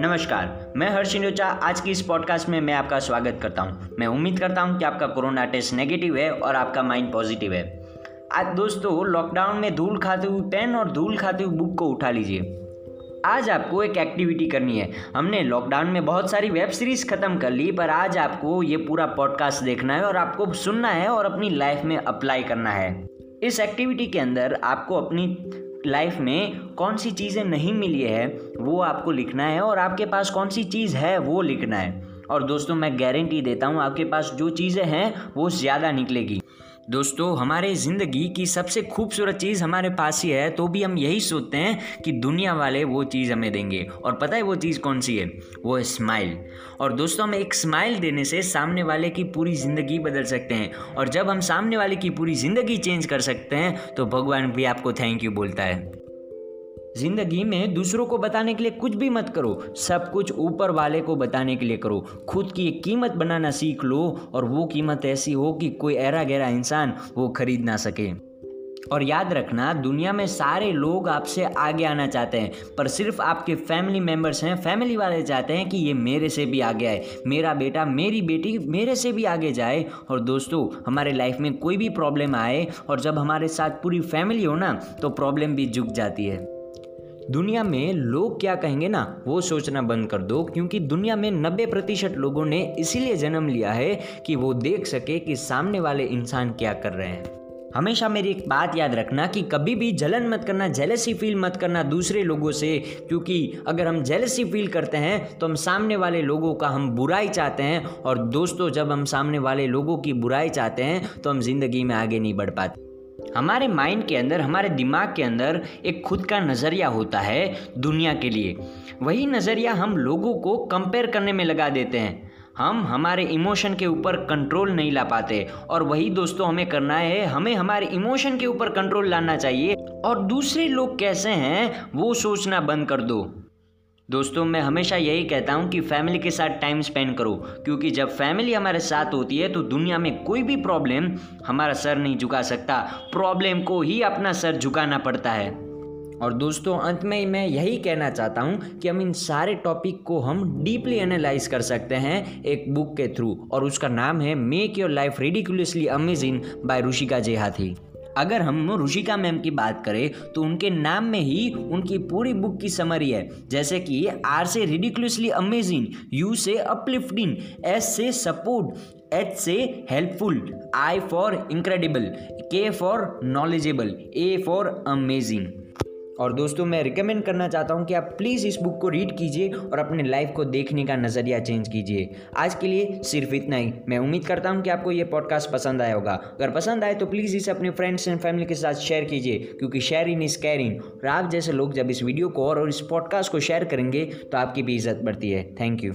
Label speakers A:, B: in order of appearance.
A: नमस्कार, मैं हर्ष इंडोचा। आज की इस पॉडकास्ट में मैं आपका स्वागत करता हूँ। मैं उम्मीद करता हूँ कि आपका कोरोना टेस्ट नेगेटिव है और आपका माइंड पॉजिटिव है। आज दोस्तों लॉकडाउन में धूल खाते हुए पेन और धूल खाते हुए बुक को उठा लीजिए। आज आपको एक एक्टिविटी करनी है। हमने लॉकडाउन में बहुत सारी वेब सीरीज़ ख़त्म कर ली, पर आज आपको ये पूरा पॉडकास्ट देखना है और आपको सुनना है और अपनी लाइफ में अप्लाई करना है। इस एक्टिविटी के अंदर आपको अपनी लाइफ में कौन सी चीज़ें नहीं मिली है, वो आपको लिखना है और आपके पास कौन सी चीज़ है, वो लिखना है। और दोस्तों, मैं गारंटी देता हूँ, आपके पास जो चीज़ें हैं, वो ज़्यादा निकलेगी। दोस्तों, हमारे ज़िंदगी की सबसे खूबसूरत चीज़ हमारे पास ही है तो भी हम यही सोचते हैं कि दुनिया वाले वो चीज़ हमें देंगे। और पता है वो चीज़ कौन सी है? वो है स्माइल और दोस्तों, हम एक स्माइल देने से सामने वाले की पूरी ज़िंदगी बदल सकते हैं। और जब हम सामने वाले की पूरी ज़िंदगी चेंज कर सकते हैं तो भगवान भी आपको थैंक यू बोलता है। ज़िंदगी में दूसरों को बताने के लिए कुछ भी मत करो। सब कुछ ऊपर वाले को बताने के लिए करो। खुद की एक कीमत बनाना सीख लो और वो कीमत ऐसी हो कि कोई ऐरा गहरा इंसान वो खरीद ना सके। और याद रखना, दुनिया में सारे लोग आपसे आगे आना चाहते हैं, पर सिर्फ़ आपके फैमिली मेंबर्स हैं। फैमिली वाले चाहते हैं कि ये मेरे से भी आगे आए। मेरा बेटा, मेरी बेटी मेरे से भी आगे जाए। और दोस्तों, हमारे लाइफ में कोई भी प्रॉब्लम आए और जब हमारे साथ पूरी फैमिली हो ना तो प्रॉब्लम भी झुक जाती है। दुनिया में लोग क्या कहेंगे ना, वो सोचना बंद कर दो, क्योंकि दुनिया में नब्बे प्रतिशत लोगों ने इसीलिए जन्म लिया है कि वो देख सके कि सामने वाले इंसान क्या कर रहे हैं। हमेशा मेरी एक बात याद रखना कि कभी भी जलन मत करना जेलसी फील मत करना दूसरे लोगों से, क्योंकि अगर हम जेलसी फील करते हैं तो हम सामने वाले लोगों का हम बुराई चाहते हैं, और दोस्तों, जब हम सामने वाले लोगों की बुराई चाहते हैं तो हम ज़िंदगी में आगे नहीं बढ़ पाते। हमारे माइंड के अंदर, हमारे दिमाग के अंदर एक खुद का नज़रिया होता है दुनिया के लिए। वही नज़रिया हम लोगों को कंपेयर करने में लगा देते हैं। हम हमारे इमोशन के ऊपर कंट्रोल नहीं ला पाते और वही दोस्तों हमें करना है, हमें हमारे इमोशन के ऊपर कंट्रोल लाना चाहिए और दूसरे लोग कैसे हैं वो सोचना बंद कर दो। दोस्तों, मैं हमेशा यही कहता हूँ कि फैमिली के साथ टाइम स्पेंड करो, क्योंकि जब फैमिली हमारे साथ होती है तो दुनिया में कोई भी प्रॉब्लम हमारा सर नहीं झुका सकता। प्रॉब्लम को ही अपना सर झुकाना पड़ता है। और दोस्तों, अंत में मैं यही कहना चाहता हूँ कि हम इन सारे टॉपिक को हम डीपली एनालाइज कर सकते हैं एक बुक के थ्रू और उसका नाम है make your life ridiculously amazing by Rishika Jehathi अगर हम ऋषिका मैम की बात करें तो उनके नाम में ही उनकी पूरी बुक की समरी है। जैसे कि आर से रिडिकुलसली अमेजिंग यू से अपलिफ्टिंग एस से सपोर्ट एच से helpful I for incredible K for knowledgeable A for amazing और दोस्तों, मैं रिकमेंड करना चाहता हूँ कि आप प्लीज़ इस बुक को रीड कीजिए और अपने लाइफ को देखने का नज़रिया चेंज कीजिए। आज के लिए सिर्फ़ इतना ही। मैं उम्मीद करता हूँ कि आपको ये पॉडकास्ट पसंद आया होगा। अगर पसंद आए तो प्लीज़ इसे अपने फ्रेंड्स एंड फैमिली के साथ शेयर कीजिए, क्योंकि शेयरिंग इज़ कैरिंग और आप जैसे लोग जब इस वीडियो को और इस पॉडकास्ट को शेयर करेंगे तो आपकी भी इज़्ज़त बढ़ती है। Thank you